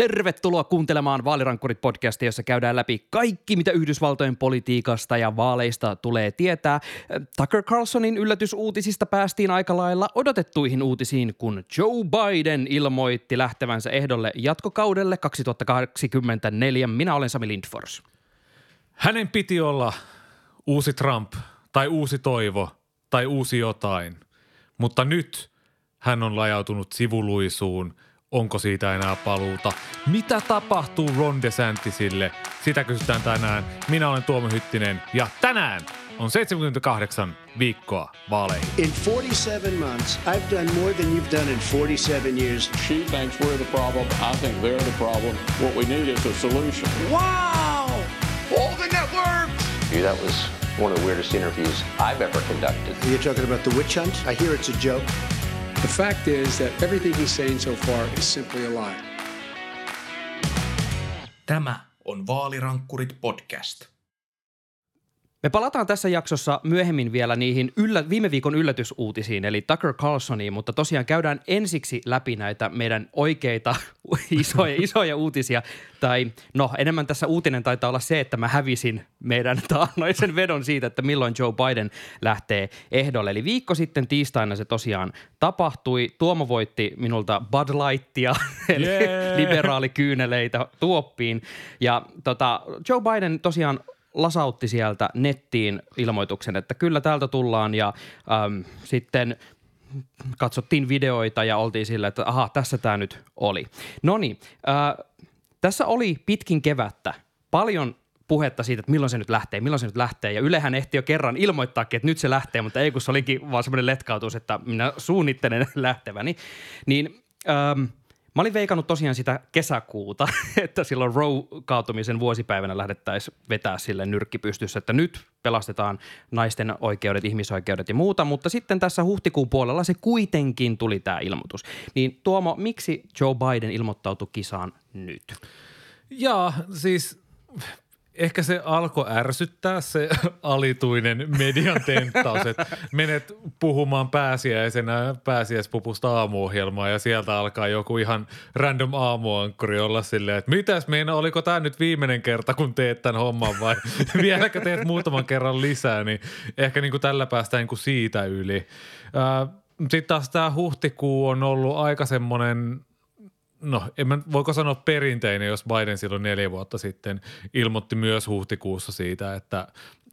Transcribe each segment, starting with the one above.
Tervetuloa kuuntelemaan Vaalirankkurit-podcastia, jossa käydään läpi kaikki, mitä Yhdysvaltojen politiikasta ja vaaleista tulee tietää. Tucker Carlsonin yllätysuutisista päästiin aika lailla odotettuihin uutisiin, kun Joe Biden ilmoitti lähtevänsä ehdolle jatkokaudelle 2024. Minä olen Sami Lindfors. Hänen piti olla uusi Trump tai uusi toivo tai uusi jotain, mutta nyt hän on lajautunut sivuluisuun – onko siitä enää paluuta. Mitä tapahtuu Ron DeSantisille? Sitä kysytään tänään. Minä olen Tuomo Hyttinen ja tänään on 78 viikkoa vaaleihin. In 47 months, I've done more than you've done in 47 years. She thinks we're the problem. I think they're the problem. What we need is a solution. Wow! All the networks! That was one of the weirdest interviews I've ever conducted. You're talking about the witch hunt? I hear it's a joke. The fact is that everything he's saying so far is simply a lie. Tämä on Vaalirankkurit podcast. Me palataan tässä jaksossa myöhemmin vielä niihin yllä, viime viikon yllätysuutisiin, eli Tucker Carlsoniin, mutta tosiaan käydään ensiksi läpi näitä meidän oikeita isoja, isoja uutisia. Tai no, enemmän tässä uutinen taitaa olla se, että mä hävisin meidän taannoisen vedon siitä, että milloin Joe Biden lähtee ehdolle. Eli viikko sitten tiistaina se tosiaan tapahtui. Tuomo voitti minulta Bud Lightia, eli yeah. liberaalikyyneleitä tuoppiin. Ja tota, Joe Biden tosiaan lasautti sieltä nettiin ilmoituksen, että kyllä täältä tullaan ja äm, sitten katsottiin videoita ja oltiin sillä, että aha, tässä tämä nyt oli. No niin, äh, tässä oli pitkin kevättä paljon puhetta siitä, että milloin se nyt lähtee, milloin se nyt lähtee. Ja Ylehän ehti jo kerran ilmoittaakin, että nyt se lähtee, mutta ei kun se olikin vaan semmoinen letkautus, että minä suunnittelen lähteväni. Niin ähm, Mä olin veikannut tosiaan sitä kesäkuuta, että silloin Roe-kaatumisen vuosipäivänä lähdettäisiin vetää sille nyrkki pystyssä, että nyt pelastetaan naisten oikeudet, ihmisoikeudet ja muuta, mutta sitten tässä huhtikuun puolella se kuitenkin tuli tämä ilmoitus. Niin Tuomo, miksi Joe Biden ilmoittautui kisaan nyt? Jaa, siis ehkä se alkoi ärsyttää se alituinen median tenttaus, että menet puhumaan pääsiäisenä pääsiäispupusta aamuohjelmaa ja sieltä alkaa joku ihan random aamuankkuri olla silleen, että mitäs meina, oliko tämä nyt viimeinen kerta, kun teet tämän homman vai vieläkö teet muutaman kerran lisää, niin ehkä niin kuin tällä päästään niin kuin siitä yli. Sitten taas tämä huhtikuu on ollut aika semmoinen – no en mä, voiko sanoa perinteinen, jos Biden silloin neljä vuotta sitten ilmoitti myös huhtikuussa siitä, että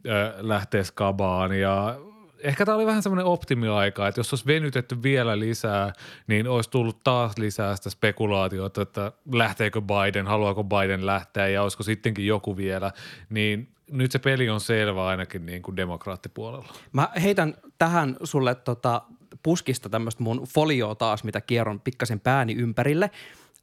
ö, lähtee skabaan ja ehkä tämä oli vähän semmoinen optimiaika, että jos olisi venytetty vielä lisää, niin olisi tullut taas lisää sitä spekulaatiota, että lähteekö Biden, haluaako Biden lähteä ja olisiko sittenkin joku vielä, niin nyt se peli on selvä ainakin niin kuin demokraattipuolella. Mä heitän tähän sulle tota puskista tämmöistä mun folioa taas, mitä kierron pikkasen pääni ympärille.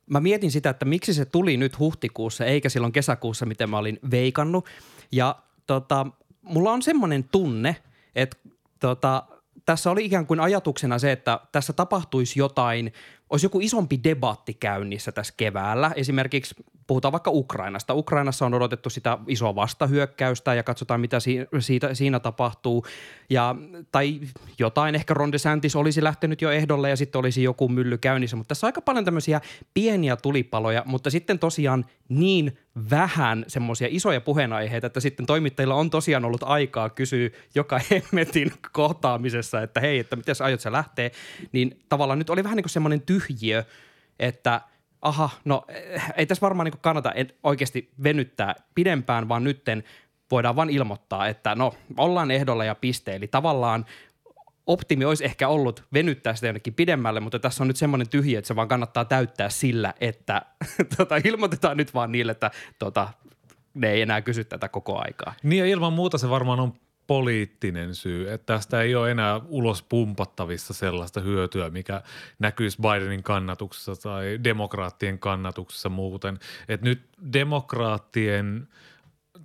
Mä mietin sitä, että miksi se tuli nyt huhtikuussa eikä silloin kesäkuussa, miten mä olin veikannut. Ja tota, mulla on semmoinen tunne, että tota, tässä oli ikään kuin ajatuksena se, että tässä tapahtuisi jotain, olisi joku isompi debatti käynnissä tässä keväällä. Esimerkiksi puhutaan vaikka Ukrainasta. Ukrainassa on odotettu sitä isoa vastahyökkäystä ja katsotaan, mitä si- siitä, siinä tapahtuu. Ja, tai jotain, ehkä Ron DeSantis olisi lähtenyt jo ehdolle ja sitten olisi joku mylly käynnissä. Mutta tässä on aika paljon tämmöisiä pieniä tulipaloja, mutta sitten tosiaan niin vähän semmoisia isoja puheenaiheita, että sitten toimittajilla on tosiaan ollut aikaa kysyä joka hemmetin kohtaamisessa, että hei, että miten sä aiot sä lähteä. Niin tavallaan nyt oli vähän niin kuin semmoinen tyhjiö, että – aha, no eh, ei tässä varmaan niin kannata oikeasti venyttää pidempään, vaan nytten voidaan vain ilmoittaa, että no ollaan ehdolla ja piste. Eli tavallaan optimi olisi ehkä ollut venyttää sitä jonnekin pidemmälle, mutta tässä on nyt semmoinen tyhjä, että se vaan kannattaa täyttää sillä, että tota, ilmoitetaan nyt vaan niille, että tota, ne ei enää kysy tätä koko aikaa. Niin ja ilman muuta se varmaan on poliittinen syy, että tästä ei ole enää ulos pumpattavissa sellaista hyötyä, mikä näkyisi Bidenin kannatuksessa tai demokraattien kannatuksessa muuten. Että nyt demokraattien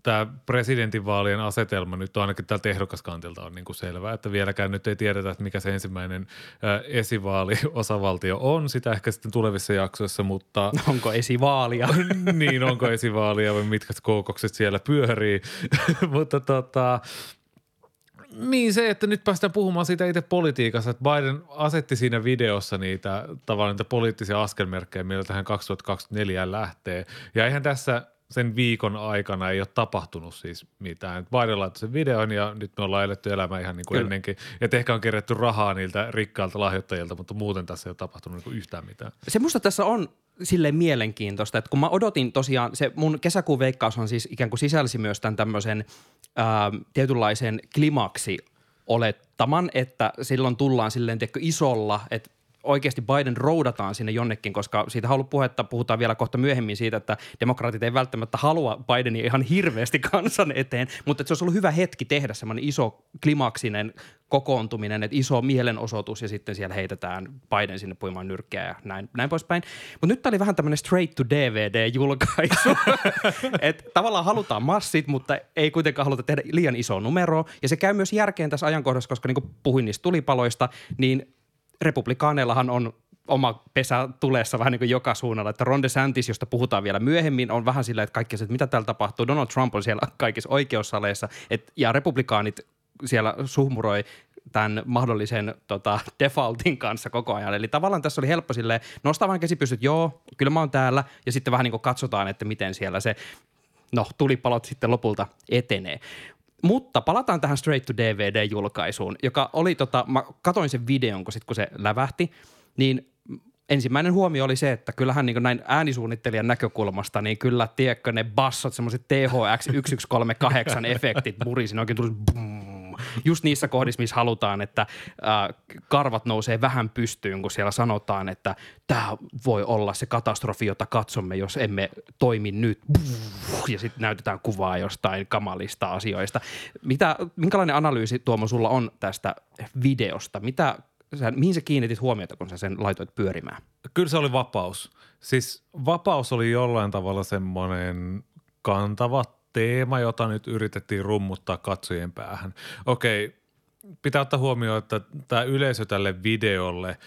tämä presidentinvaalien asetelma nyt on ainakin tältä ehdokaskantilta on niin kuin selvää, että vieläkään nyt ei tiedetä, että mikä se ensimmäinen äh, esivaali osavaltio on, sitä ehkä sitten tulevissa jaksoissa, mutta... Onko esivaalia? niin, onko esivaalia vai mitkä koukokset siellä pyörii, mutta tota, Niin se, että nyt päästään puhumaan siitä itse politiikassa, että Biden asetti siinä videossa niitä tavallaan niitä poliittisia askelmerkkejä, millä tähän 2024 lähtee. Ja eihän tässä sen viikon aikana ei ole tapahtunut siis mitään. Biden laittoi sen videon ja nyt me ollaan eletty elämä ihan niin kuin Kyllä. ennenkin. Että ehkä on kerätty rahaa niiltä rikkailta lahjoittajilta, mutta muuten tässä ei ole tapahtunut niin kuin yhtään mitään. se musta tässä on silleen mielenkiintoista, että kun mä odotin tosiaan, se mun kesäkuun veikkaus on siis ikään kuin sisälsi myös tämän tämmöisen ää, tietynlaisen klimaksi olettaman, että silloin tullaan silleen tiedätkö, isolla, että oikeasti Biden roudataan sinne jonnekin, koska siitä on ollut puhetta, puhutaan vielä kohta myöhemmin siitä, että demokraatit ei välttämättä halua Bidenia ihan hirveästi kansan eteen, mutta että se olisi ollut hyvä hetki tehdä semmoinen iso klimaksinen kokoontuminen, että iso mielenosoitus ja sitten siellä heitetään Biden sinne puimaan nyrkkeä ja näin, näin poispäin. Mutta nyt tämä oli vähän tämmöinen straight to DVD-julkaisu, että tavallaan halutaan massit, mutta ei kuitenkaan haluta tehdä liian isoa numeroa ja se käy myös järkeen tässä ajankohdassa, koska niin kuin puhuin niistä tulipaloista, niin republikaaneillahan on oma pesä tulessa vähän niin kuin joka suunnalla, että Ron DeSantis, josta puhutaan vielä myöhemmin, on vähän sillä, että kaikki se, että mitä täällä tapahtuu. Donald Trump on siellä kaikissa oikeussaleissa, et, ja republikaanit siellä suhmuroi tämän mahdollisen tota, defaultin kanssa koko ajan. Eli tavallaan tässä oli helppo silleen nostaa vähän käsipystyt, joo, kyllä mä oon täällä, ja sitten vähän niin kuin katsotaan, että miten siellä se, no, tulipalot sitten lopulta etenee. Mutta palataan tähän Straight to DVD-julkaisuun, joka oli tota, mä katoin sen videon, kun, sit, kun se lävähti, niin ensimmäinen huomio oli se, että kyllähän niin näin äänisuunnittelijan näkökulmasta, niin kyllä, tiedätkö, ne bassot, semmoiset THX 1138 efektit murisin, oikein tuli boom. Just niissä kohdissa, missä halutaan, että karvat nousee vähän pystyyn, kun siellä sanotaan, että tämä voi olla se katastrofi, jota katsomme, jos emme toimi nyt. Ja sitten näytetään kuvaa jostain kamalista asioista. Mitä, minkälainen analyysi Tuomo sulla on tästä videosta? Mitä sä, mihin sä kiinnitit huomiota, kun sä sen laitoit pyörimään? Kyllä se oli vapaus. Siis vapaus oli jollain tavalla semmoinen kantava teema, jota nyt yritettiin rummuttaa katsojien päähän. Okei, pitää ottaa huomioon, että tämä yleisö tälle videolle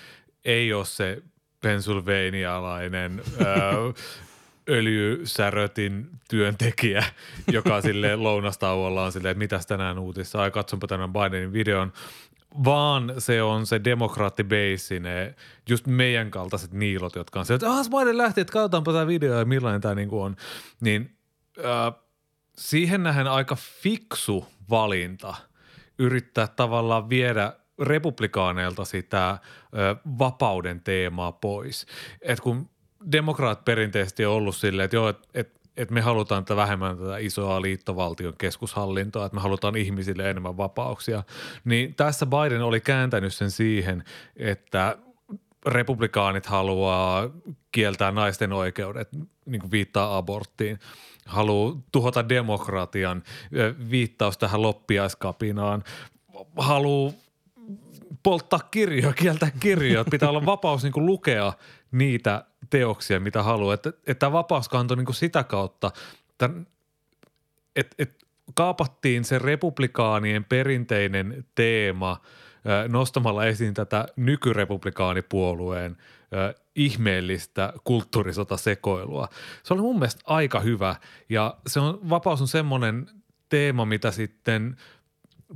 ei ole se pennsylvanialainen öljysärötin työntekijä, joka sille lounastauolla on silleen, että mitäs tänään uutissa, ai katsonpa tänään Bidenin videon, vaan se on se demokraattibase, ne just meidän kaltaiset niilot, jotka on se, että ah, Biden lähti, että katsotaanpa tämä video ja millainen tämä niinku on. Niin äh, siihen nähden aika fiksu valinta yrittää tavallaan viedä republikaaneilta sitä ö, vapauden teemaa pois. Et kun demokraat perinteisesti on ollut silleen, että joo, että et, et me halutaan tätä vähemmän tätä isoa liittovaltion keskushallintoa, että me halutaan ihmisille enemmän vapauksia, niin tässä Biden oli kääntänyt sen siihen, että republikaanit haluaa kieltää naisten oikeudet, niin kuin viittaa aborttiin, haluaa tuhota demokratian, viittaus tähän loppiaiskapinaan, haluaa polttaa kirjoja, kieltää kirjoja, että pitää olla vapaus niin kuin lukea niitä teoksia, mitä haluaa. Että, että vapaus kantoi niin kuin sitä kautta, että, että kaapattiin se republikaanien perinteinen teema nostamalla esiin tätä nykyrepublikaanipuolueen ihmeellistä kulttuurisotasekoilua. Se oli mun mielestä aika hyvä ja se on, vapaus on semmoinen teema, mitä sitten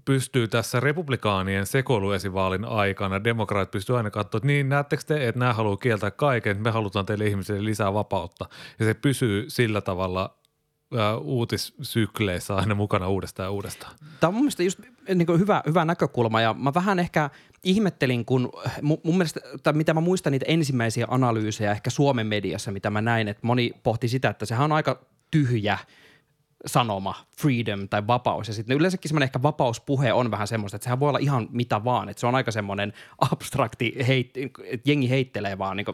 pystyy tässä republikaanien sekoiluesivaalin aikana, demokraatit pystyy aina katsoa, että niin näettekö te, että nämä haluaa kieltää kaiken, me halutaan teille ihmisille lisää vapautta. Ja se pysyy sillä tavalla uutissykleissä aina mukana uudestaan ja uudestaan. Tämä on mun mielestä just niin hyvä, hyvä näkökulma ja mä vähän ehkä ihmettelin, kun mun, mun mielestä, tai mitä mä muistan niitä ensimmäisiä analyysejä ehkä Suomen mediassa, mitä mä näin, että moni pohti sitä, että sehän on aika tyhjä sanoma, freedom tai vapaus. Ja sitten yleensäkin semmoinen ehkä vapauspuhe on vähän semmoista, että sehän voi olla ihan mitä vaan. Että se on aika semmoinen abstrakti, heit, että jengi heittelee vaan niin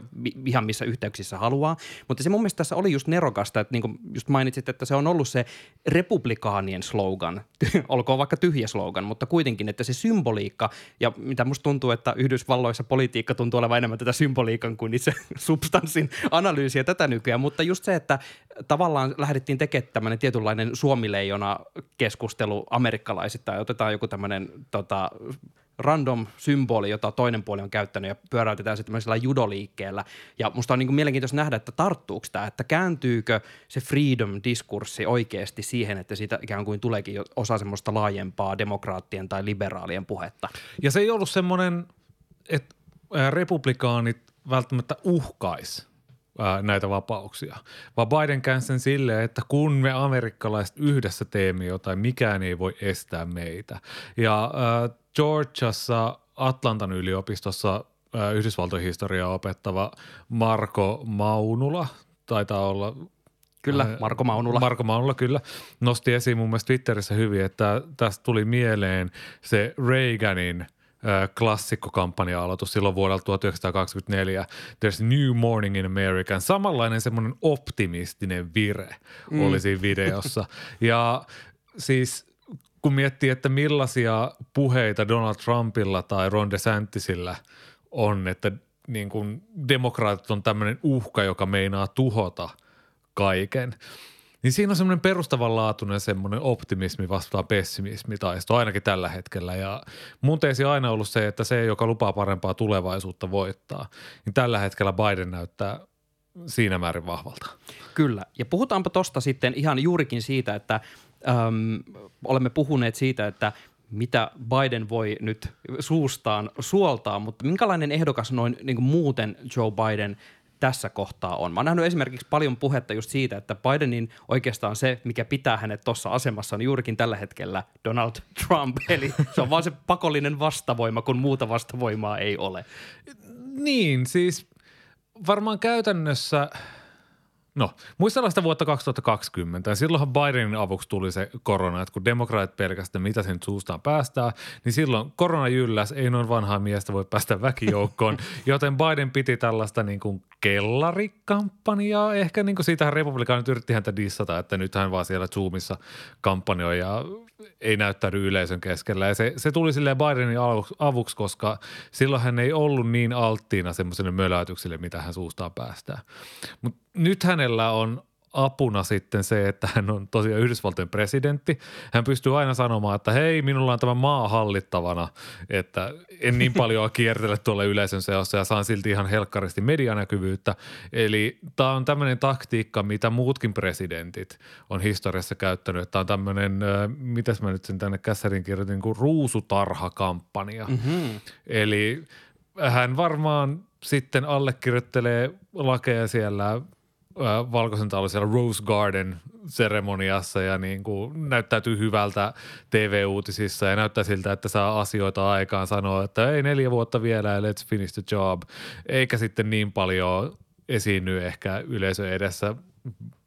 ihan missä yhteyksissä haluaa. Mutta se mun mielestä tässä oli just nerokasta, että niin just mainitsit, että se on ollut se republikaanien slogan, olkoon vaikka tyhjä slogan, mutta kuitenkin, että se symboliikka ja mitä musta tuntuu, että Yhdysvalloissa politiikka tuntuu olevan enemmän tätä symboliikan kuin itse substanssin analyysiä tätä nykyään, mutta just se, että tavallaan lähdettiin tekemään tämmöinen tietynlainen suomileijona keskustelu amerikkalaisittain. Otetaan joku tämmöinen tota, random symboli, jota toinen puoli on käyttänyt ja pyöräytetään sitten tämmöisellä judoliikkeellä. Ja musta on niin kuin mielenkiintoista nähdä, että tarttuuko tämä, että kääntyykö se freedom-diskurssi oikeasti siihen, että siitä ikään kuin tuleekin osa semmoista laajempaa demokraattien tai liberaalien puhetta. Ja se ei ollut semmoinen, että republikaanit välttämättä uhkais ää, näitä vapauksia, vaan Biden käänsi sen silleen, että kun me amerikkalaiset yhdessä teemme jotain, mikään ei voi estää meitä. Ja ää, Georgiassa Atlantan yliopistossa ää, Yhdysvaltojen historiaa opettava Marko Maunula, taitaa olla Kyllä, Marko Maunula. Marko Maunula kyllä nosti esiin mun mielestä Twitterissä hyvin, että tästä tuli mieleen se Reaganin äh, klassikkokampanja-aloitus silloin vuodelta 1924. There's new morning in America. Samanlainen semmoinen optimistinen vire mm. oli siinä videossa. ja siis kun miettii, että millaisia puheita Donald Trumpilla tai Ron DeSantisillä on, että niin kuin demokraatit on tämmöinen uhka, joka meinaa tuhota kaiken. Niin siinä on semmoinen perustavanlaatuinen semmoinen optimismi vastaan pessimismi taisto ainakin tällä hetkellä. Ja mun teesi aina ollut se, että se, joka lupaa parempaa tulevaisuutta voittaa. Niin tällä hetkellä Biden näyttää siinä määrin vahvalta. Kyllä. Ja puhutaanpa tosta sitten ihan juurikin siitä, että äm, olemme puhuneet siitä, että mitä Biden voi nyt suustaan suoltaa, mutta minkälainen ehdokas noin niin muuten Joe Biden tässä kohtaa on. Mä oon nähnyt esimerkiksi paljon puhetta just siitä, että Bidenin oikeastaan se, mikä pitää hänet tuossa asemassa, on juurikin tällä hetkellä Donald Trump. Eli se on vaan se pakollinen vastavoima, kun muuta vastavoimaa ei ole. Niin, siis varmaan käytännössä, no muistellaan sitä vuotta 2020 ja silloinhan Bidenin avuksi tuli se korona, että kun demokraatit pelkästään mitä sen suustaan päästää, niin silloin korona jylläs, ei noin vanhaa miestä voi päästä väkijoukkoon, joten Biden piti tällaista niin kuin kellarikampanjaa, ehkä niin kuin siitähän republikaanit yritti häntä dissata, että nyt hän vaan siellä Zoomissa kampanjoi ja ei näyttäydy yleisön keskellä. Ja se, se tuli silleen Bidenin avuksi, koska silloin hän ei ollut niin alttiina semmoiselle möläytyksille, mitä hän suustaan päästää. Mutta nyt hänellä on apuna sitten se, että hän on tosiaan Yhdysvaltojen presidentti. Hän pystyy aina sanomaan, että hei, minulla on tämä maa hallittavana, että en niin paljon kiertele tuolle yleisön seossa ja saan silti ihan helkkaristi medianäkyvyyttä. Eli tämä on tämmöinen taktiikka, mitä muutkin presidentit on historiassa käyttänyt, tämä on tämmöinen, mitäs mä nyt sen tänne kässärin kirjoitin, niin kuin ruusutarhakampanja. Mm-hmm. Eli hän varmaan sitten allekirjoittelee lakeja siellä valkoisen talon siellä Rose Garden seremoniassa ja niin kuin näyttäytyy hyvältä TV-uutisissa ja näyttää siltä, että saa asioita aikaan sanoa, että ei neljä vuotta vielä ja let's finish the job. Eikä sitten niin paljon esiinny ehkä yleisö edessä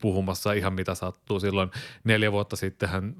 puhumassa ihan mitä sattuu. Silloin neljä vuotta sitten hän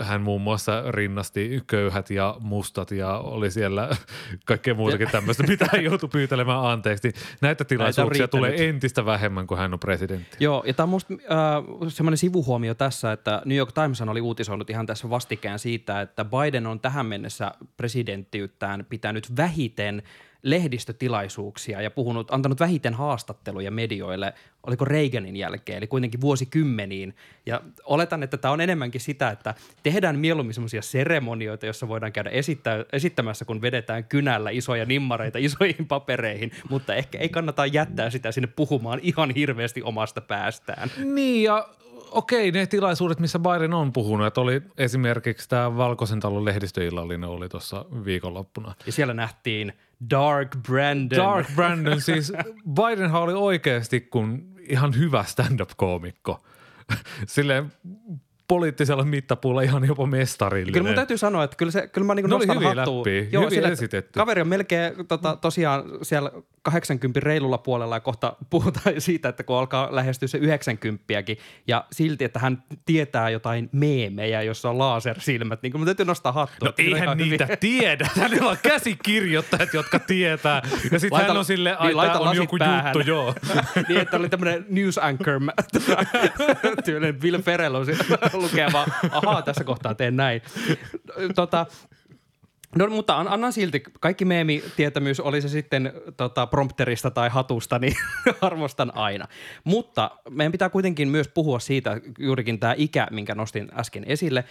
hän muun muassa rinnasti köyhät ja mustat ja oli siellä kaikkea muutakin tämmöistä, mitä hän joutui pyytelemään anteeksi. Näitä tilaisuuksia Näitä tulee entistä vähemmän, kuin hän on presidentti. Joo, ja tämä on musta äh, semmoinen sivuhuomio tässä, että New York Times oli uutisoinut ihan tässä vastikään siitä, että Biden on tähän mennessä presidenttiyttään pitänyt vähiten – lehdistötilaisuuksia ja puhunut, antanut vähiten haastatteluja medioille, oliko Reaganin jälkeen, eli kuitenkin vuosikymmeniin. Ja oletan, että tämä on enemmänkin sitä, että tehdään mieluummin semmoisia seremonioita, joissa voidaan käydä esittää, esittämässä, kun vedetään kynällä isoja nimmareita isoihin papereihin, mutta ehkä ei kannata jättää sitä sinne puhumaan ihan hirveästi omasta päästään. Niin ja okei, ne tilaisuudet, missä Biden on puhunut, että oli esimerkiksi tämä Valkoisen talon lehdistöillallinen oli tuossa viikonloppuna. Ja siellä nähtiin Dark Brandon. Dark Brandon, siis Bidenhan oli oikeasti kun ihan hyvä stand-up-koomikko. Silleen poliittisella mittapuulla ihan jopa mestarillinen. Kyllä mun täytyy sanoa, että kyllä, se, kyllä mä niin nostan hattua. Joo, hyvin sille, esitetty. Kaveri on melkein tota, tosiaan siellä 80 reilulla puolella ja kohta puhutaan siitä, että kun alkaa lähestyä se 90 ja silti, että hän tietää jotain meemejä, jossa on lasersilmät, niin kuin mun täytyy nostaa hattua. No eihän niitä hyvin. tiedä. Hänellä on käsikirjoittajat, jotka tietää. Ja sitten hän on sille, ai niin, on joku päähän. juttu, joo. niin, että oli tämmöinen news anchor, tyylinen Will Ferrell on lukee vaan, ahaa, tässä kohtaa teen näin. Tota, No mutta annan silti, kaikki meemitietämyys, oli se sitten tota, prompterista tai hatusta, niin arvostan aina. Mutta meidän pitää kuitenkin myös puhua siitä, juurikin tämä ikä, minkä nostin äsken esille.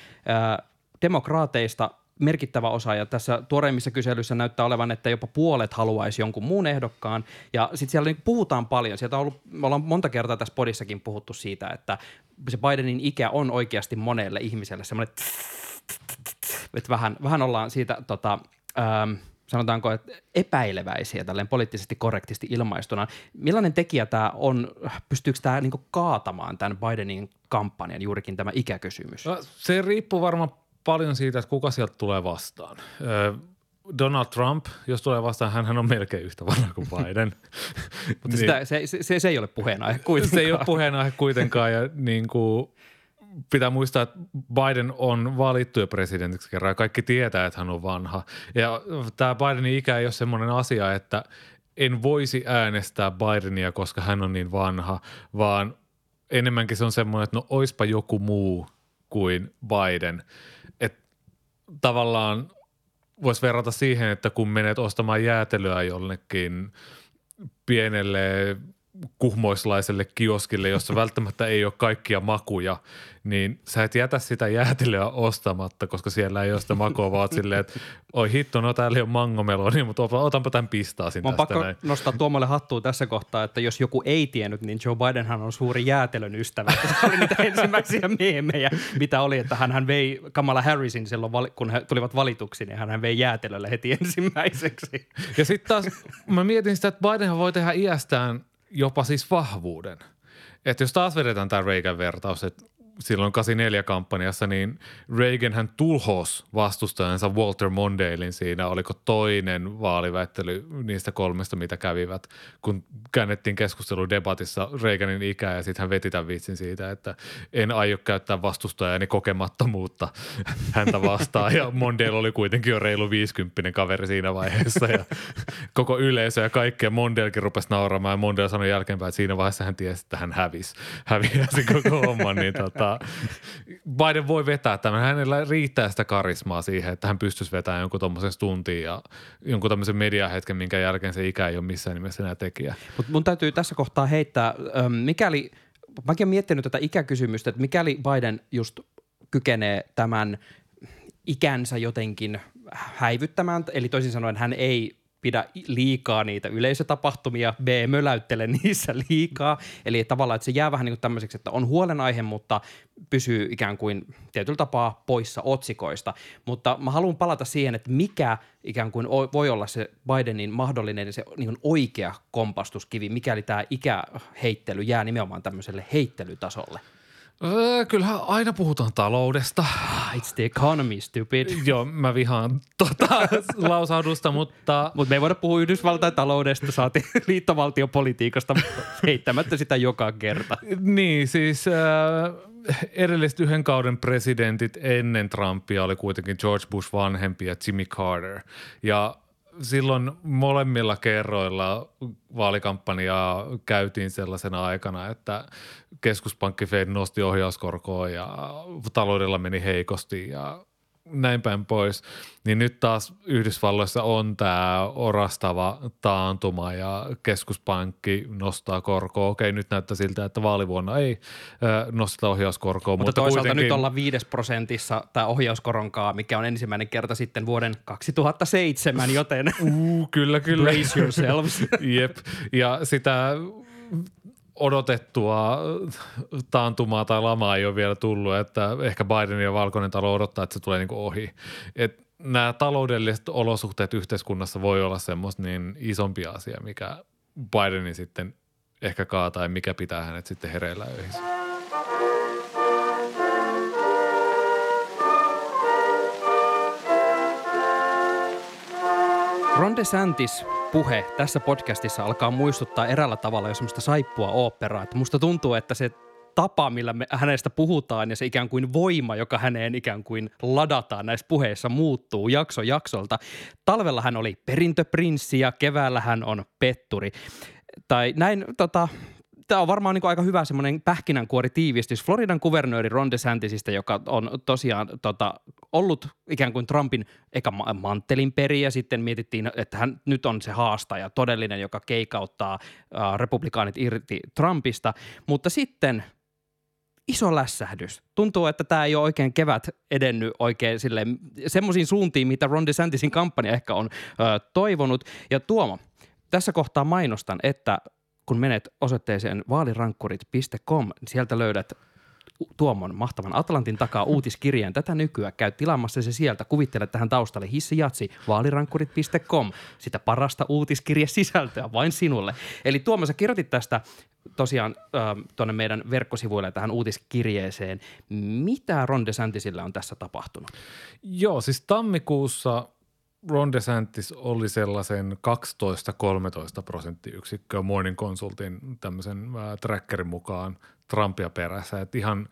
Demokraateista merkittävä osa ja tässä tuoreimmissa kyselyissä näyttää olevan, että jopa puolet haluaisi jonkun muun ehdokkaan ja sitten siellä niin puhutaan paljon. Sieltä on ollut, me ollaan monta kertaa tässä podissakin puhuttu siitä, että se Bidenin ikä on oikeasti monelle ihmiselle semmoinen, että vähän, vähän ollaan siitä tota, ähm, sanotaanko, että epäileväisiä tälleen poliittisesti korrektisti ilmaistuna. Millainen tekijä tämä on, pystyykö tämä niinku kaatamaan tämän Bidenin kampanjan, juurikin tämä ikäkysymys? No, se riippuu varmaan paljon siitä, että kuka sieltä tulee vastaan. Donald Trump, jos tulee vastaan, hän on melkein yhtä vanha kuin Biden. Mutta niin. sitä, se, se, se ei ole puheenaihe kuitenkaan. Se ei ole puheenaihe kuitenkaan ja niin kuin – pitää muistaa, että Biden on valittu jo presidentiksi kerran ja kaikki tietää, että hän on vanha. Ja tämä Bidenin ikä ei ole semmoinen asia, että en voisi äänestää Bidenia, koska hän on niin vanha, vaan enemmänkin se on semmoinen, että no oispa joku muu kuin Biden. Tavallaan voisi verrata siihen, että kun menet ostamaan jäätelyä jollekin pienelle kuhmoislaiselle kioskille, jossa välttämättä ei ole kaikkia makuja, niin sä et jätä sitä jäätelöä ostamatta, koska siellä ei ole sitä makua, vaan silleen, että oi hitto, no täällä ei ole mangomeloni, mutta otanpa tämän pistaasin Mä tästä pakko näin. nostaa Tuomalle hattua tässä kohtaa, että jos joku ei tiennyt, niin Joe Bidenhan on suuri jäätelön ystävä. Se oli niitä ensimmäisiä meemejä, mitä oli, että hän vei Kamala Harrisin silloin, kun he tulivat valituksi, niin hän vei jäätelölle heti ensimmäiseksi. Ja sitten taas mä mietin sitä, että Biden voi tehdä iästään jopa siis vahvuuden. Että jos taas vedetään tämä Reagan-vertaus, että silloin 84-kampanjassa, niin Reagan hän tulhos vastustajansa Walter Mondalein siinä, oliko toinen vaaliväittely niistä kolmesta, mitä kävivät, kun käännettiin keskustelu debatissa Reaganin ikää ja sitten hän veti tämän vitsin siitä, että en aio käyttää vastustajani kokemattomuutta häntä vastaan. Ja Mondale oli kuitenkin jo reilu 50 kaveri siinä vaiheessa ja koko yleisö ja kaikkea Mondalekin rupesi nauramaan ja Mondale sanoi jälkeenpäin, että siinä vaiheessa hän tiesi, että hän hävisi, häviäisi koko homman, niin tota, Biden voi vetää tämän. Hänellä riittää sitä karismaa siihen, että hän pystyisi vetämään jonkun tuommoisen stuntiin ja jonkun tämmöisen mediahetken, minkä jälkeen se ikä ei ole missään nimessä enää tekijä. Mutta mun täytyy tässä kohtaa heittää, mikäli, mäkin olen miettinyt tätä ikäkysymystä, että mikäli Biden just kykenee tämän ikänsä jotenkin häivyttämään, eli toisin sanoen hän ei pidä liikaa niitä yleisötapahtumia, B, möläyttele niissä liikaa. Eli tavallaan, että se jää vähän niin kuin tämmöiseksi, että on huolenaihe, mutta pysyy ikään kuin tietyllä tapaa poissa otsikoista. Mutta mä haluan palata siihen, että mikä ikään kuin voi olla se Bidenin mahdollinen se niin oikea kompastuskivi, mikäli tämä ikäheittely jää nimenomaan tämmöiselle heittelytasolle. Öö, kyllähän aina puhutaan taloudesta. It's the economy, stupid. Joo, mä vihaan tota lausahdusta, mutta... Mutta me ei voida puhua Yhdysvaltain taloudesta, saati liittovaltiopolitiikasta, heittämättä sitä joka kerta. Niin, siis äh, edelliset yhden kauden presidentit ennen Trumpia oli kuitenkin George Bush vanhempi ja Jimmy Carter. Ja silloin molemmilla kerroilla vaalikampanjaa käytiin sellaisena aikana, että keskuspankki Fed nosti ohjauskorkoa ja taloudella meni heikosti ja näin päin pois, niin nyt taas Yhdysvalloissa on tämä orastava taantuma ja keskuspankki nostaa korkoa. Okei, nyt näyttää siltä, että vaalivuonna ei nosteta ohjauskorkoa. Mutta, mutta toisaalta kuitenkin... nyt ollaan viides prosentissa tämä ohjauskoronkaa, mikä on ensimmäinen kerta sitten vuoden 2007, joten uh, kyllä, kyllä. brace yourselves. Jep, ja sitä odotettua taantumaa tai lamaa ei ole vielä tullut, että ehkä Biden ja Valkoinen talo odottaa, että se tulee niin ohi. Et nämä taloudelliset olosuhteet yhteiskunnassa voi olla semmoista niin isompi asia, mikä Bidenin sitten ehkä kaataa ja mikä pitää hänet sitten hereillä yhdessä. Ron DeSantis puhe tässä podcastissa alkaa muistuttaa eräällä tavalla jo semmoista saippua oopperaa. Että musta tuntuu, että se tapa, millä me hänestä puhutaan ja se ikään kuin voima, joka häneen ikään kuin ladataan näissä puheissa, muuttuu jakso jaksolta. Talvella hän oli perintöprinssi ja keväällä hän on petturi. Tai näin tota, tämä on varmaan niin aika hyvä semmoinen pähkinänkuori tiivistys Floridan kuvernööri Ron DeSantisista, joka on tosiaan tota, ollut ikään kuin Trumpin eka manttelin peri ja sitten mietittiin, että hän nyt on se haastaja todellinen, joka keikauttaa republikaanit irti Trumpista, mutta sitten iso lässähdys. Tuntuu, että tämä ei ole oikein kevät edennyt oikein sille semmoisiin suuntiin, mitä Ron DeSantisin kampanja ehkä on ö, toivonut. Ja Tuomo, tässä kohtaa mainostan, että kun menet osoitteeseen vaalirankkurit.com, niin sieltä löydät Tuomon mahtavan Atlantin takaa uutiskirjeen tätä nykyään. Käy tilaamassa se sieltä. Kuvittele tähän taustalle hissijatsi vaalirankkurit.com. Sitä parasta uutiskirjesisältöä vain sinulle. Eli Tuomo, sä kirjoitit tästä tosiaan äh, tuonne meidän verkkosivuille tähän uutiskirjeeseen. Mitä Ron DeSantisille on tässä tapahtunut? Joo, siis tammikuussa Ron DeSantis oli sellaisen 12-13 prosenttiyksikköä Morning Consultin tämmöisen äh, trackerin mukaan Trumpia perässä. Että ihan,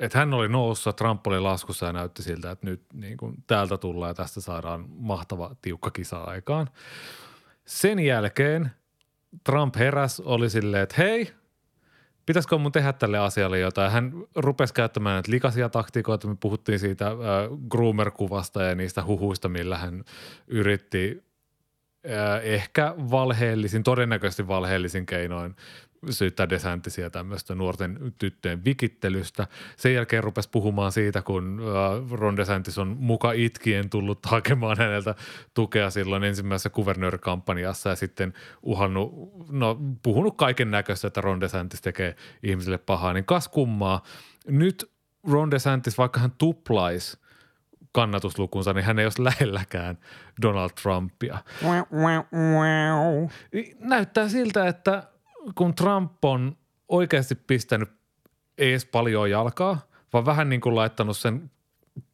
että hän oli noussa, Trump oli laskussa ja näytti siltä, että nyt niin kuin täältä tullaan ja tästä saadaan mahtava tiukka kisa aikaan. Sen jälkeen Trump heräs, oli silleen, että hei, pitäisikö mun tehdä tälle asialle jotain. Hän rupesi käyttämään näitä likaisia taktiikoita. Me puhuttiin siitä äh, groomer-kuvasta ja niistä huhuista, millä hän yritti äh, ehkä valheellisin, todennäköisesti valheellisin keinoin syyttää DeSantisia tämmöistä nuorten tyttöjen vikittelystä. Sen jälkeen rupesi puhumaan siitä, kun äh, Ron DeSantis on muka itkien tullut hakemaan häneltä tukea silloin ensimmäisessä kuvernöörikampanjassa ja sitten uhannut, no puhunut kaiken näköistä, että Ron DeSantis tekee ihmisille pahaa, niin kas kummaa. Nyt Ron DeSantis, vaikka hän tuplaisi kannatuslukunsa, niin hän ei olisi lähelläkään Donald Trumpia. Näyttää siltä, että kun Trump on oikeasti pistänyt ei edes paljon jalkaa, vaan vähän niin kuin laittanut sen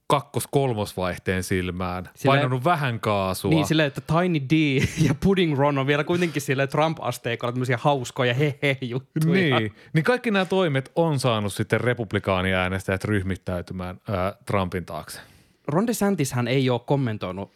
kakkos-kolmosvaihteen silmään, Sillä- painanut vähän kaasua. Niin silleen, että Tiny D ja Pudding Ron on vielä kuitenkin sille Trump-asteikolla tämmöisiä hauskoja he-he-juttuja. Niin, niin kaikki nämä toimet on saanut sitten republikaaniäänestäjät ryhmittäytymään ää, Trumpin taakse. Ron DeSantis hän ei ole kommentoinut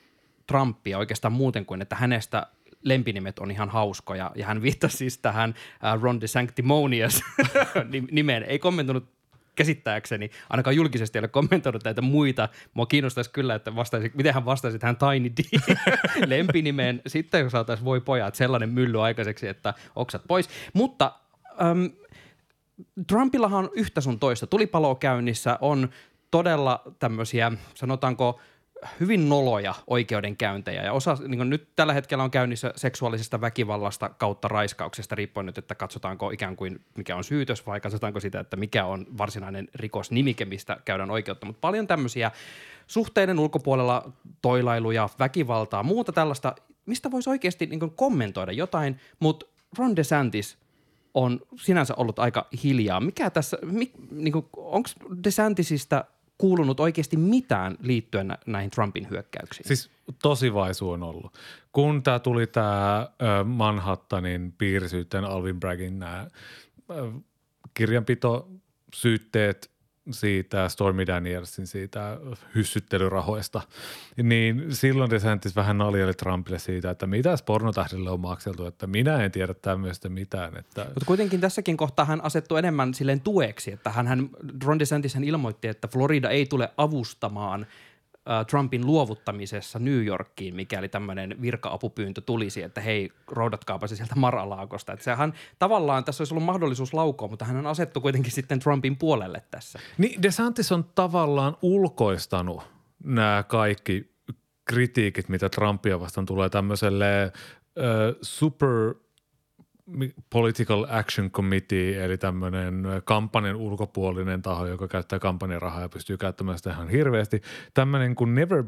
Trumpia oikeastaan muuten kuin, että hänestä lempinimet on ihan hauskoja. Ja hän viittasi siis tähän äh, Ron DeSanctimonious nim- nimeen. Ei kommentoinut käsittääkseni, ainakaan julkisesti ei ole kommentoinut näitä muita. Mua kiinnostaisi kyllä, että vastaisi, miten hän vastaisi tähän Tiny D lempinimeen. Sitten jos saataisiin voi pojat sellainen mylly aikaiseksi, että oksat pois. Mutta äm, Trumpillahan on yhtä sun toista. Tulipalo käynnissä on todella tämmöisiä, sanotaanko, hyvin noloja oikeudenkäyntejä. Ja osa, niin nyt tällä hetkellä on käynnissä seksuaalisesta väkivallasta kautta raiskauksesta, riippuen nyt, että katsotaanko ikään kuin mikä on syytös vai katsotaanko sitä, että mikä on varsinainen rikosnimike, mistä käydään oikeutta. Mutta paljon tämmöisiä suhteiden ulkopuolella toilailuja, väkivaltaa, muuta tällaista, mistä voisi oikeasti niin kommentoida jotain, mutta Ron DeSantis on sinänsä ollut aika hiljaa. Mikä tässä, mi, niin onko DeSantisista kuulunut oikeasti mitään liittyen nä- näihin Trumpin hyökkäyksiin? Siis tosi vaisu on ollut. Kun tämä tuli tämä Manhattanin piirisyytteen Alvin Braggin nämä kirjanpito syytteet siitä Stormy Danielsin siitä hyssyttelyrahoista, niin silloin DeSantis vähän naljeli Trumpille siitä, että mitä pornotähdille on makseltu, että minä en tiedä tämmöistä mitään. Että Mutta kuitenkin tässäkin kohtaa hän asettui enemmän silleen tueksi, että hän, hän Ron DeSantis hän ilmoitti, että Florida ei tule avustamaan Trumpin luovuttamisessa New Yorkiin, mikäli tämmöinen virka-apupyyntö tulisi, että hei, roudatkaapa se sieltä Maralaakosta. Että sehän tavallaan tässä olisi ollut mahdollisuus laukoa, mutta hän asettui kuitenkin sitten Trumpin puolelle tässä. Niin DeSantis on tavallaan ulkoistanut nämä kaikki kritiikit, mitä Trumpia vastaan tulee tämmöiselle äh, super Political Action Committee, eli tämmöinen kampanjan ulkopuolinen taho, joka käyttää kampanjan rahaa ja pystyy käyttämään sitä ihan hirveästi. Tämmöinen kuin Never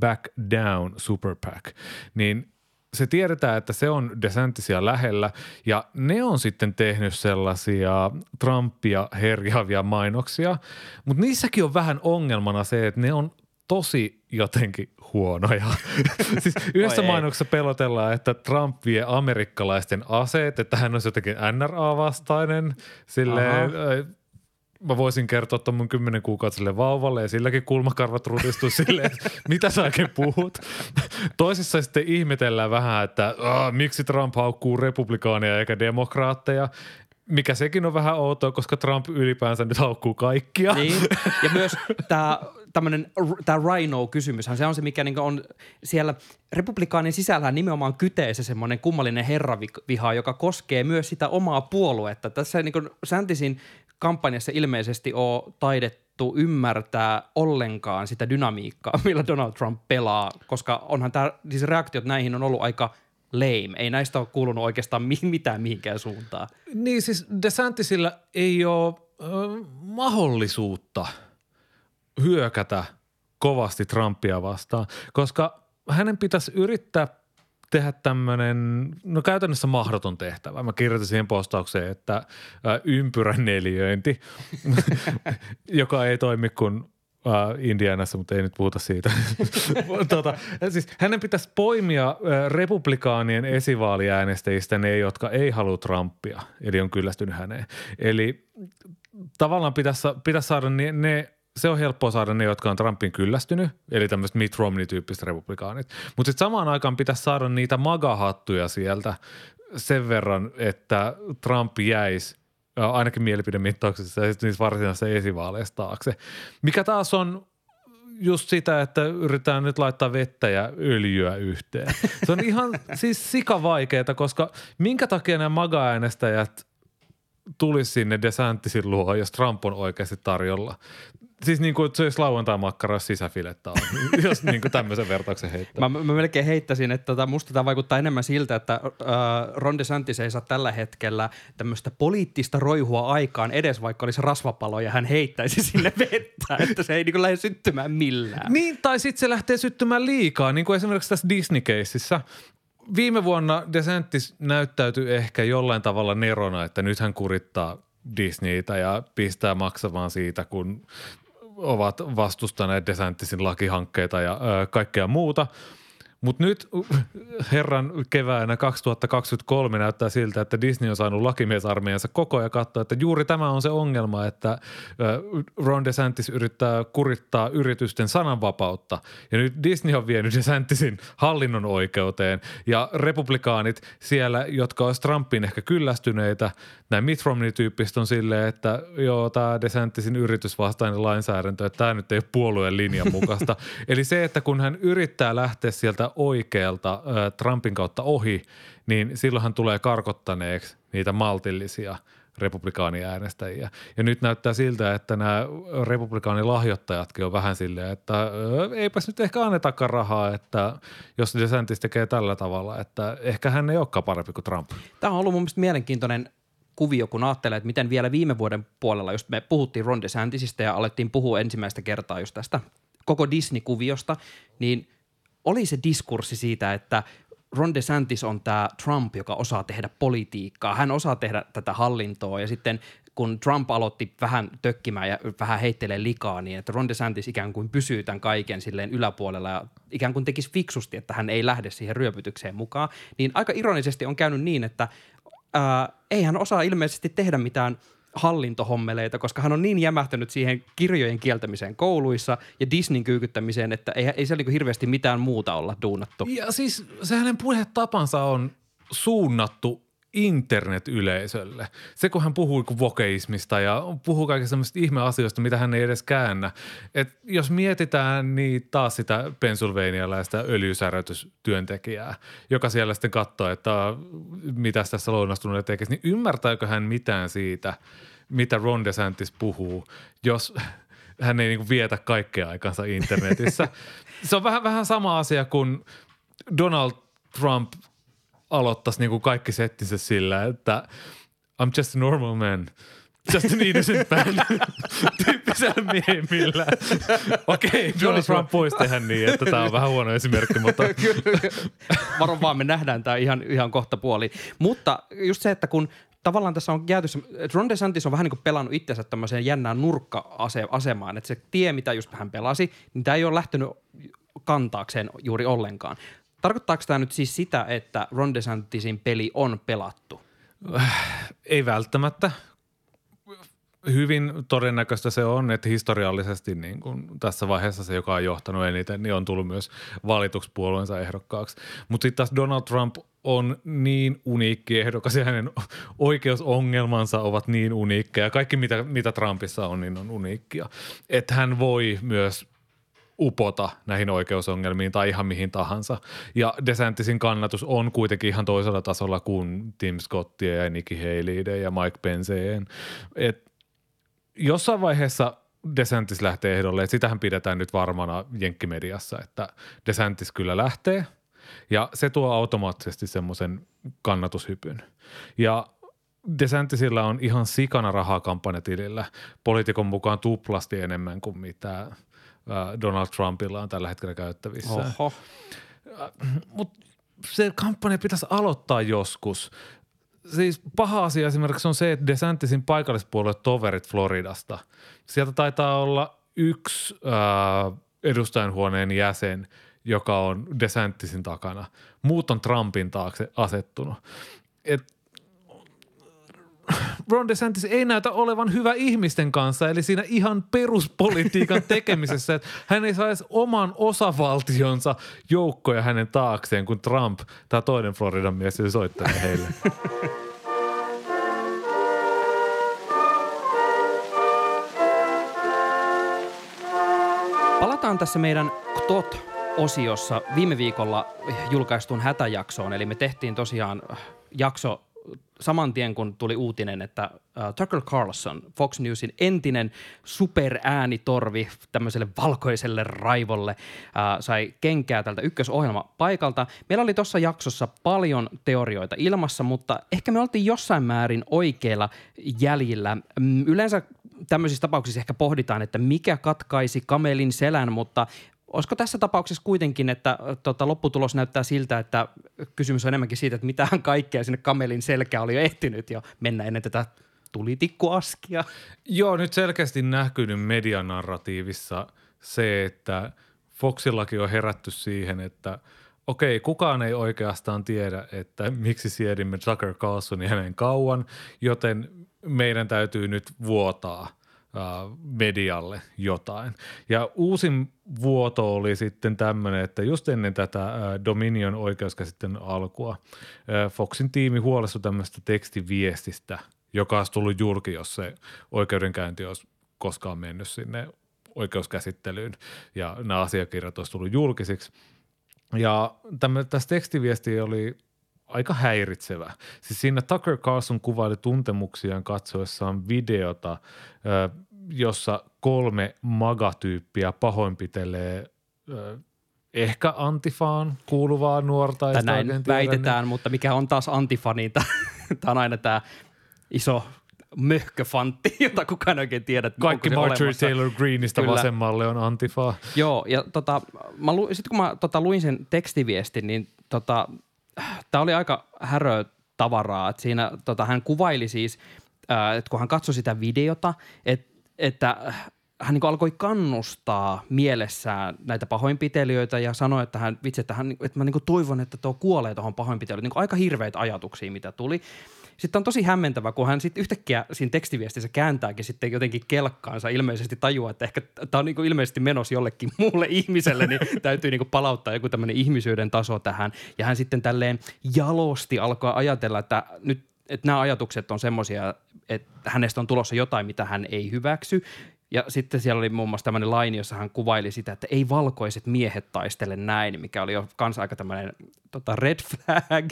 Back Down Super PAC, niin se tiedetään, että se on DeSantisia lähellä ja ne on sitten tehnyt sellaisia Trumpia herjaavia mainoksia, mutta niissäkin on vähän ongelmana se, että ne on tosi jotenkin huonoja. siis yhdessä Oi ei. mainoksessa pelotellaan, että Trump vie amerikkalaisten aseet, että hän olisi jotenkin NRA-vastainen. Silleen, mä voisin kertoa tuon mun kymmenen kuukautiselle vauvalle ja silläkin kulmakarvat rutistuu silleen, mitä sä oikein puhut. Toisessa sitten ihmetellään vähän, että "Aa, miksi Trump haukkuu republikaaneja eikä demokraatteja. Mikä sekin on vähän outoa, koska Trump ylipäänsä nyt haukkuu kaikkia. Niin. Ja myös tämä tämmöinen tämä Rhino-kysymyshän, se on se, mikä niinku on siellä republikaanin sisällä nimenomaan kyteessä semmoinen kummallinen herraviha, joka koskee myös sitä omaa puoluetta. Tässä niinku Santisin kampanjassa ilmeisesti ole taidettu ymmärtää ollenkaan sitä dynamiikkaa, millä Donald Trump pelaa, koska onhan tämä, siis reaktiot näihin on ollut aika lame. Ei näistä ole kuulunut oikeastaan mitään mihinkään suuntaan. Niin siis DeSantisilla ei ole mahdollisuutta hyökätä kovasti Trumpia vastaan, koska hänen pitäisi yrittää tehdä tämmöinen, no käytännössä mahdoton tehtävä. Mä kirjoitin siihen postaukseen, että ä, ympyrän neliöinti, joka ei toimi kuin Uh, Indianassa, mutta ei nyt puhuta siitä. tota, siis hänen pitäisi poimia uh, republikaanien esivaaliäänestäjistä ne, jotka ei halua Trumpia, eli on kyllästynyt häneen. Eli tavallaan pitäisi, pitäisi saada ne, ne se on helppoa saada ne, jotka on Trumpin kyllästynyt, eli tämmöiset Mitt Romney-tyyppiset republikaanit. Mutta sitten samaan aikaan pitäisi saada niitä magahattuja sieltä sen verran, että Trump jäisi ainakin mielipidemittauksessa ja niissä varsinaisissa esivaaleissa taakse. Mikä taas on just sitä, että yritetään nyt laittaa vettä ja öljyä yhteen. Se on ihan siis sikavaikeeta, koska minkä takia nämä maga-äänestäjät tulisi sinne DeSantisin luo, jos Trump on oikeasti tarjolla. Siis niin kuin se olisi lauantai-makkara sisäfilettä on, jos niin kuin tämmöisen vertauksen heittää. Mä, mä melkein heittäisin, että tota, musta tämä vaikuttaa enemmän siltä, että äh, Ron DeSantis ei saa tällä hetkellä tämmöistä poliittista roihua aikaan edes, vaikka olisi rasvapalo ja hän heittäisi sinne vettä, että se ei niin kuin lähde syttymään millään. Niin, tai sitten se lähtee syttymään liikaa, niin kuin esimerkiksi tässä Disney-keississä. Viime vuonna DeSantis näyttäytyi ehkä jollain tavalla nerona, että nyt hän kurittaa Disneytä ja pistää maksamaan siitä, kun ovat vastustaneet DeSantisin lakihankkeita ja ö, kaikkea muuta – mutta nyt herran keväänä 2023 näyttää siltä, että Disney on saanut lakimiesarmeijansa koko ajan katsoa, että juuri tämä on se ongelma, että Ron DeSantis yrittää kurittaa yritysten sananvapautta. Ja nyt Disney on vienyt DeSantisin hallinnon oikeuteen ja republikaanit siellä, jotka olisi Trumpin ehkä kyllästyneitä, nämä Mitt Romney-tyyppiset on silleen, että joo, tämä DeSantisin yritysvastainen lainsäädäntö, että tämä nyt ei ole puolueen linjan mukaista. Eli se, että kun hän yrittää lähteä sieltä oikealta Trumpin kautta ohi, niin silloinhan tulee karkottaneeksi niitä maltillisia republikaaniäänestäjiä. Ja nyt näyttää siltä, että nämä republikaanilahjoittajatkin on vähän silleen, että eipäs nyt ehkä annetakaan rahaa, että jos DeSantis tekee tällä tavalla, että ehkä hän ei olekaan parempi kuin Trump. Tämä on ollut mun mielestä mielenkiintoinen kuvio, kun ajattelee, että miten vielä viime vuoden puolella, just me puhuttiin Ron DeSantisista ja alettiin puhua ensimmäistä kertaa just tästä koko Disney-kuviosta, niin – oli se diskurssi siitä, että Ron DeSantis on tämä Trump, joka osaa tehdä politiikkaa. Hän osaa tehdä tätä hallintoa ja sitten kun Trump aloitti vähän tökkimään ja vähän heittelee likaa, niin että Ron DeSantis ikään kuin pysyy tämän kaiken silleen yläpuolella ja ikään kuin tekisi fiksusti, että hän ei lähde siihen ryöpytykseen mukaan. Niin aika ironisesti on käynyt niin, että ää, ei hän osaa ilmeisesti tehdä mitään – hallintohommeleita, koska hän on niin jämähtänyt siihen kirjojen kieltämiseen kouluissa ja Disneyn kyykyttämiseen, että ei, ei se niin hirveästi mitään muuta olla duunattu. Ja siis se hänen puhetapansa on suunnattu internet-yleisölle. Se, kun hän puhuu vokeismista ja puhuu kaikista sellaisista ihmeasioista, mitä hän ei edes käännä. Et jos mietitään niin taas sitä pennsylvanialaista öljysärötystyöntekijää, joka siellä sitten katsoo, että mitä tässä lounastuneelle tekisi, niin ymmärtääkö hän mitään siitä, mitä Ron DeSantis puhuu, jos hän ei niin vietä kaikkea aikansa internetissä. Se on vähän, vähän sama asia kuin Donald Trump – aloittaisi niin kuin kaikki settinsä sillä, että I'm just a normal man. Just an innocent man. Tyyppisellä miehimillä. Okei, okay, Donald Trump voisi tehdä niin, että tämä on vähän huono esimerkki, mutta... Varo vaan, me nähdään tämä ihan, ihan kohta puoli. Mutta just se, että kun tavallaan tässä on jääty, Ron DeSantis on vähän niin kuin pelannut itsensä tämmöiseen jännään nurkka-asemaan, että se tie, mitä just hän pelasi, niin tämä ei ole lähtenyt kantaakseen juuri ollenkaan. Tarkoittaako tämä nyt siis sitä, että Ron DeSantisin peli on pelattu? Ei välttämättä. Hyvin todennäköistä se on, että historiallisesti niin kuin tässä vaiheessa se, joka on johtanut eniten, niin on tullut myös valituksi puolueensa ehdokkaaksi. Mutta sitten taas Donald Trump on niin uniikki ehdokas ja hänen oikeusongelmansa ovat niin uniikkeja. Kaikki, mitä, mitä Trumpissa on, niin on uniikkia. Että hän voi myös upota näihin oikeusongelmiin tai ihan mihin tahansa. Ja DeSantisin kannatus on kuitenkin ihan toisella tasolla kuin Tim Scottia ja Nikki Haleyden ja Mike Penceeen. Et jossain vaiheessa DeSantis lähtee ehdolle, että sitähän pidetään nyt varmana jenkkimediassa, että DeSantis kyllä lähtee ja se tuo automaattisesti semmoisen kannatushypyn. Ja DeSantisilla on ihan sikana rahaa kampanjatilillä, poliitikon mukaan tuplasti enemmän kuin mitä – Donald Trumpilla on tällä hetkellä käyttävissä. Oho. Mutta se kampanja pitäisi aloittaa joskus. Siis paha asia esimerkiksi on se, että DeSantisin paikallispuolue toverit Floridasta. Sieltä taitaa olla yksi ää, edustajanhuoneen jäsen, joka on DeSantisin takana. Muut on Trumpin taakse asettunut. Et Ron DeSantis ei näytä olevan hyvä ihmisten kanssa, eli siinä ihan peruspolitiikan tekemisessä, että hän ei saisi oman osavaltionsa joukkoja hänen taakseen, kun Trump, tämä toinen Floridan mies, se soittelee heille. Palataan tässä meidän TOT osiossa viime viikolla julkaistuun hätäjaksoon. Eli me tehtiin tosiaan jakso saman tien, kun tuli uutinen, että uh, Tucker Carlson, Fox Newsin entinen superäänitorvi tämmöiselle valkoiselle raivolle, uh, sai kenkää tältä ykkösohjelma paikalta. Meillä oli tuossa jaksossa paljon teorioita ilmassa, mutta ehkä me oltiin jossain määrin oikeilla jäljillä. Mm, yleensä tämmöisissä tapauksissa ehkä pohditaan, että mikä katkaisi kamelin selän, mutta Olisiko tässä tapauksessa kuitenkin, että tota, lopputulos näyttää siltä, että kysymys on enemmänkin siitä, että mitähän kaikkea sinne kamelin selkä oli jo ehtinyt jo mennä ennen tätä tulitikkuaskia? Joo, nyt selkeästi näkynyt medianarratiivissa se, että Foxillakin on herätty siihen, että okei, kukaan ei oikeastaan tiedä, että miksi siedimme Tucker Carlsonin hänen kauan, joten meidän täytyy nyt vuotaa – medialle jotain. Ja uusin vuoto oli sitten tämmöinen, että just ennen tätä Dominion oikeuskäsitteen alkua Foxin tiimi huolestui tämmöistä tekstiviestistä, joka olisi tullut julki, jos se oikeudenkäynti olisi koskaan mennyt sinne oikeuskäsittelyyn ja nämä asiakirjat olisi tullut julkisiksi. Ja tässä tekstiviesti oli aika häiritsevä. Siis siinä Tucker Carlson kuvaili tuntemuksiaan katsoessaan videota, jossa kolme magatyyppiä pahoinpitelee ehkä antifaan kuuluvaa nuorta. Tai näin tiedä, väitetään, niin. mutta mikä on taas antifa, niin tämä on aina tämä iso möhköfantti, jota kukaan oikein tiedä. Kaikki Marjorie Taylor Greenistä Kyllä. vasemmalle on antifaa. Joo, ja tota, sitten kun mä tota, luin sen tekstiviestin, niin tota, tämä oli aika häröä tavaraa. Että siinä tota, hän kuvaili siis, että kun hän katsoi sitä videota, et, että hän niin alkoi kannustaa mielessään näitä pahoinpitelijöitä ja sanoi, että hän, vitsi, että, hän, että mä niin toivon, että tuo kuolee tuohon pahoinpitelyyn. Niin aika hirveitä ajatuksia, mitä tuli. Sitten on tosi hämmentävä, kun hän sitten yhtäkkiä siinä tekstiviestissä kääntääkin sitten jotenkin kelkkaansa, ilmeisesti tajuaa, että ehkä tämä on niin ilmeisesti menossa jollekin muulle ihmiselle, niin täytyy niin palauttaa joku tämmöinen ihmisyyden taso tähän. Ja hän sitten tälleen jalosti alkaa ajatella, että nyt että nämä ajatukset on semmoisia, että hänestä on tulossa jotain, mitä hän ei hyväksy. Ja sitten siellä oli muun muassa tämmöinen laini, jossa hän kuvaili sitä, että ei valkoiset miehet taistele näin, mikä oli jo kanssa aika tämmöinen tota red flag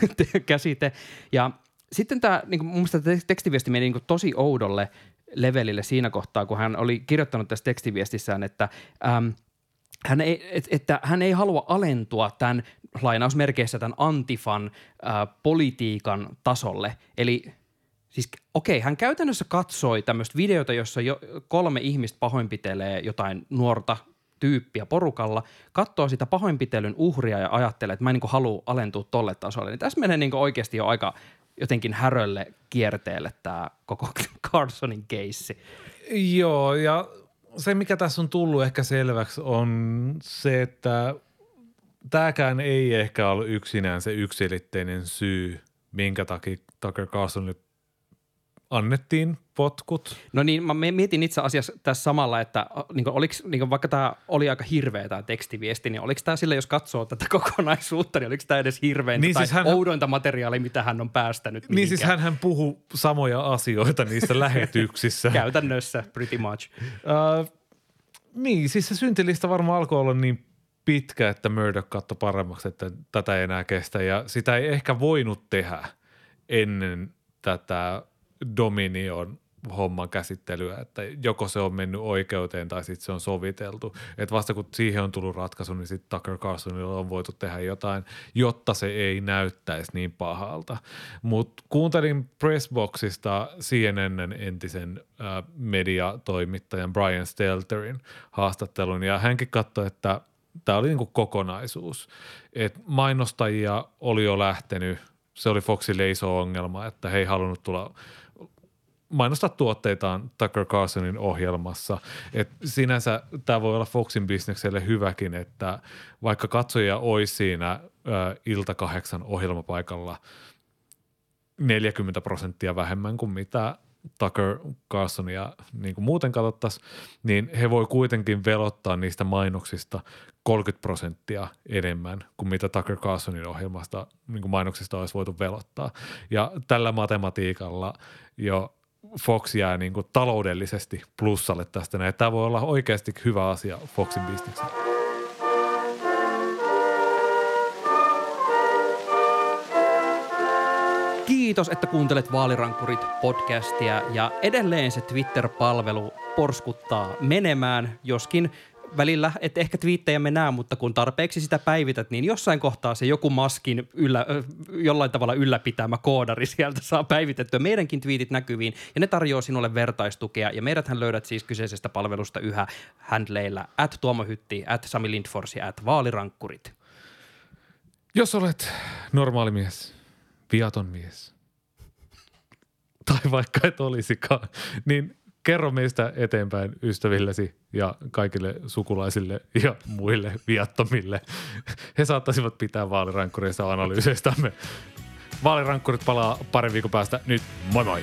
käsite. Ja sitten tämä, niin mun mielestä tekstiviesti meni niin tosi oudolle levelille siinä kohtaa, kun hän oli kirjoittanut tässä tekstiviestissään, että äm, hän ei, et, että hän ei halua alentua tämän lainausmerkeissä tämän antifan ää, politiikan tasolle. Eli siis okei, okay, hän käytännössä katsoi tämmöistä videota, jossa jo kolme ihmistä pahoinpitelee jotain nuorta tyyppiä porukalla, katsoo sitä pahoinpitelyn uhria ja ajattelee, että mä en niin halua alentua tolle tasolle. Niin tässä menee niin oikeasti jo aika jotenkin härölle kierteelle tämä koko Carsonin keissi. Joo, ja se mikä tässä on tullut ehkä selväksi on se, että tämäkään ei ehkä ollut yksinään se yksilitteinen syy, minkä takia Tucker Carlson annettiin potkut. No niin, mä mietin itse asiassa tässä samalla, että niin kuin, oliks, niin kuin, vaikka tämä oli aika hirveä tämä tekstiviesti, niin oliko tämä sille, jos katsoo tätä kokonaisuutta, niin oliko tämä edes hirveän niin tai siis hän, oudointa materiaalia, mitä hän on päästänyt? Niin siis hän puhuu samoja asioita niissä lähetyksissä. Käytännössä, pretty much. Uh, niin, siis se syntilista varmaan alkoi olla niin pitkä, että Murdoch katsoi paremmaksi, että tätä ei enää kestä ja sitä ei ehkä voinut tehdä ennen tätä Dominion homman käsittelyä, että joko se on mennyt oikeuteen tai sitten se on soviteltu. Että vasta kun siihen on tullut ratkaisu, niin sitten Tucker Carlsonilla on voitu tehdä jotain, jotta se ei näyttäisi niin pahalta. Mutta kuuntelin Pressboxista CNNn entisen äh, mediatoimittajan Brian Stelterin haastattelun ja hänkin katsoi, että tämä oli niinku kokonaisuus. Et mainostajia oli jo lähtenyt, se oli Foxille iso ongelma, että he ei halunnut tulla mainostaa tuotteitaan Tucker Carlsonin ohjelmassa. Et sinänsä tämä voi olla Foxin bisnekselle hyväkin, että vaikka katsoja olisi siinä ä, ilta kahdeksan ohjelmapaikalla 40 prosenttia vähemmän kuin mitä Tucker Carlsonia niin kuin muuten katsottaisiin, niin he voi kuitenkin velottaa niistä mainoksista 30 prosenttia enemmän kuin mitä Tucker Carlsonin ohjelmasta niin kuin mainoksista olisi voitu velottaa. Ja tällä matematiikalla jo Fox jää niin kuin taloudellisesti plussalle tästä näin. Tämä voi olla oikeasti hyvä asia Foxin bisnekselle. Kiitos, että kuuntelet Vaalirankkurit podcastia ja edelleen se Twitter-palvelu porskuttaa menemään, joskin välillä, että ehkä twiittejä me näe, mutta kun tarpeeksi sitä päivität, niin jossain kohtaa se joku maskin yllä, jollain tavalla ylläpitämä koodari sieltä saa päivitettyä meidänkin twiitit näkyviin ja ne tarjoaa sinulle vertaistukea ja meidäthän löydät siis kyseisestä palvelusta yhä handleilla at Tuomo Hytti, at Sami Lindfors at Vaalirankkurit. Jos olet normaali mies, viaton mies, tai vaikka et olisikaan, niin kerro meistä eteenpäin ystävillesi ja kaikille sukulaisille ja muille viattomille. He saattaisivat pitää vaalirankkureista analyyseistämme. Vaalirankkurit palaa parin viikon päästä. Nyt moi moi!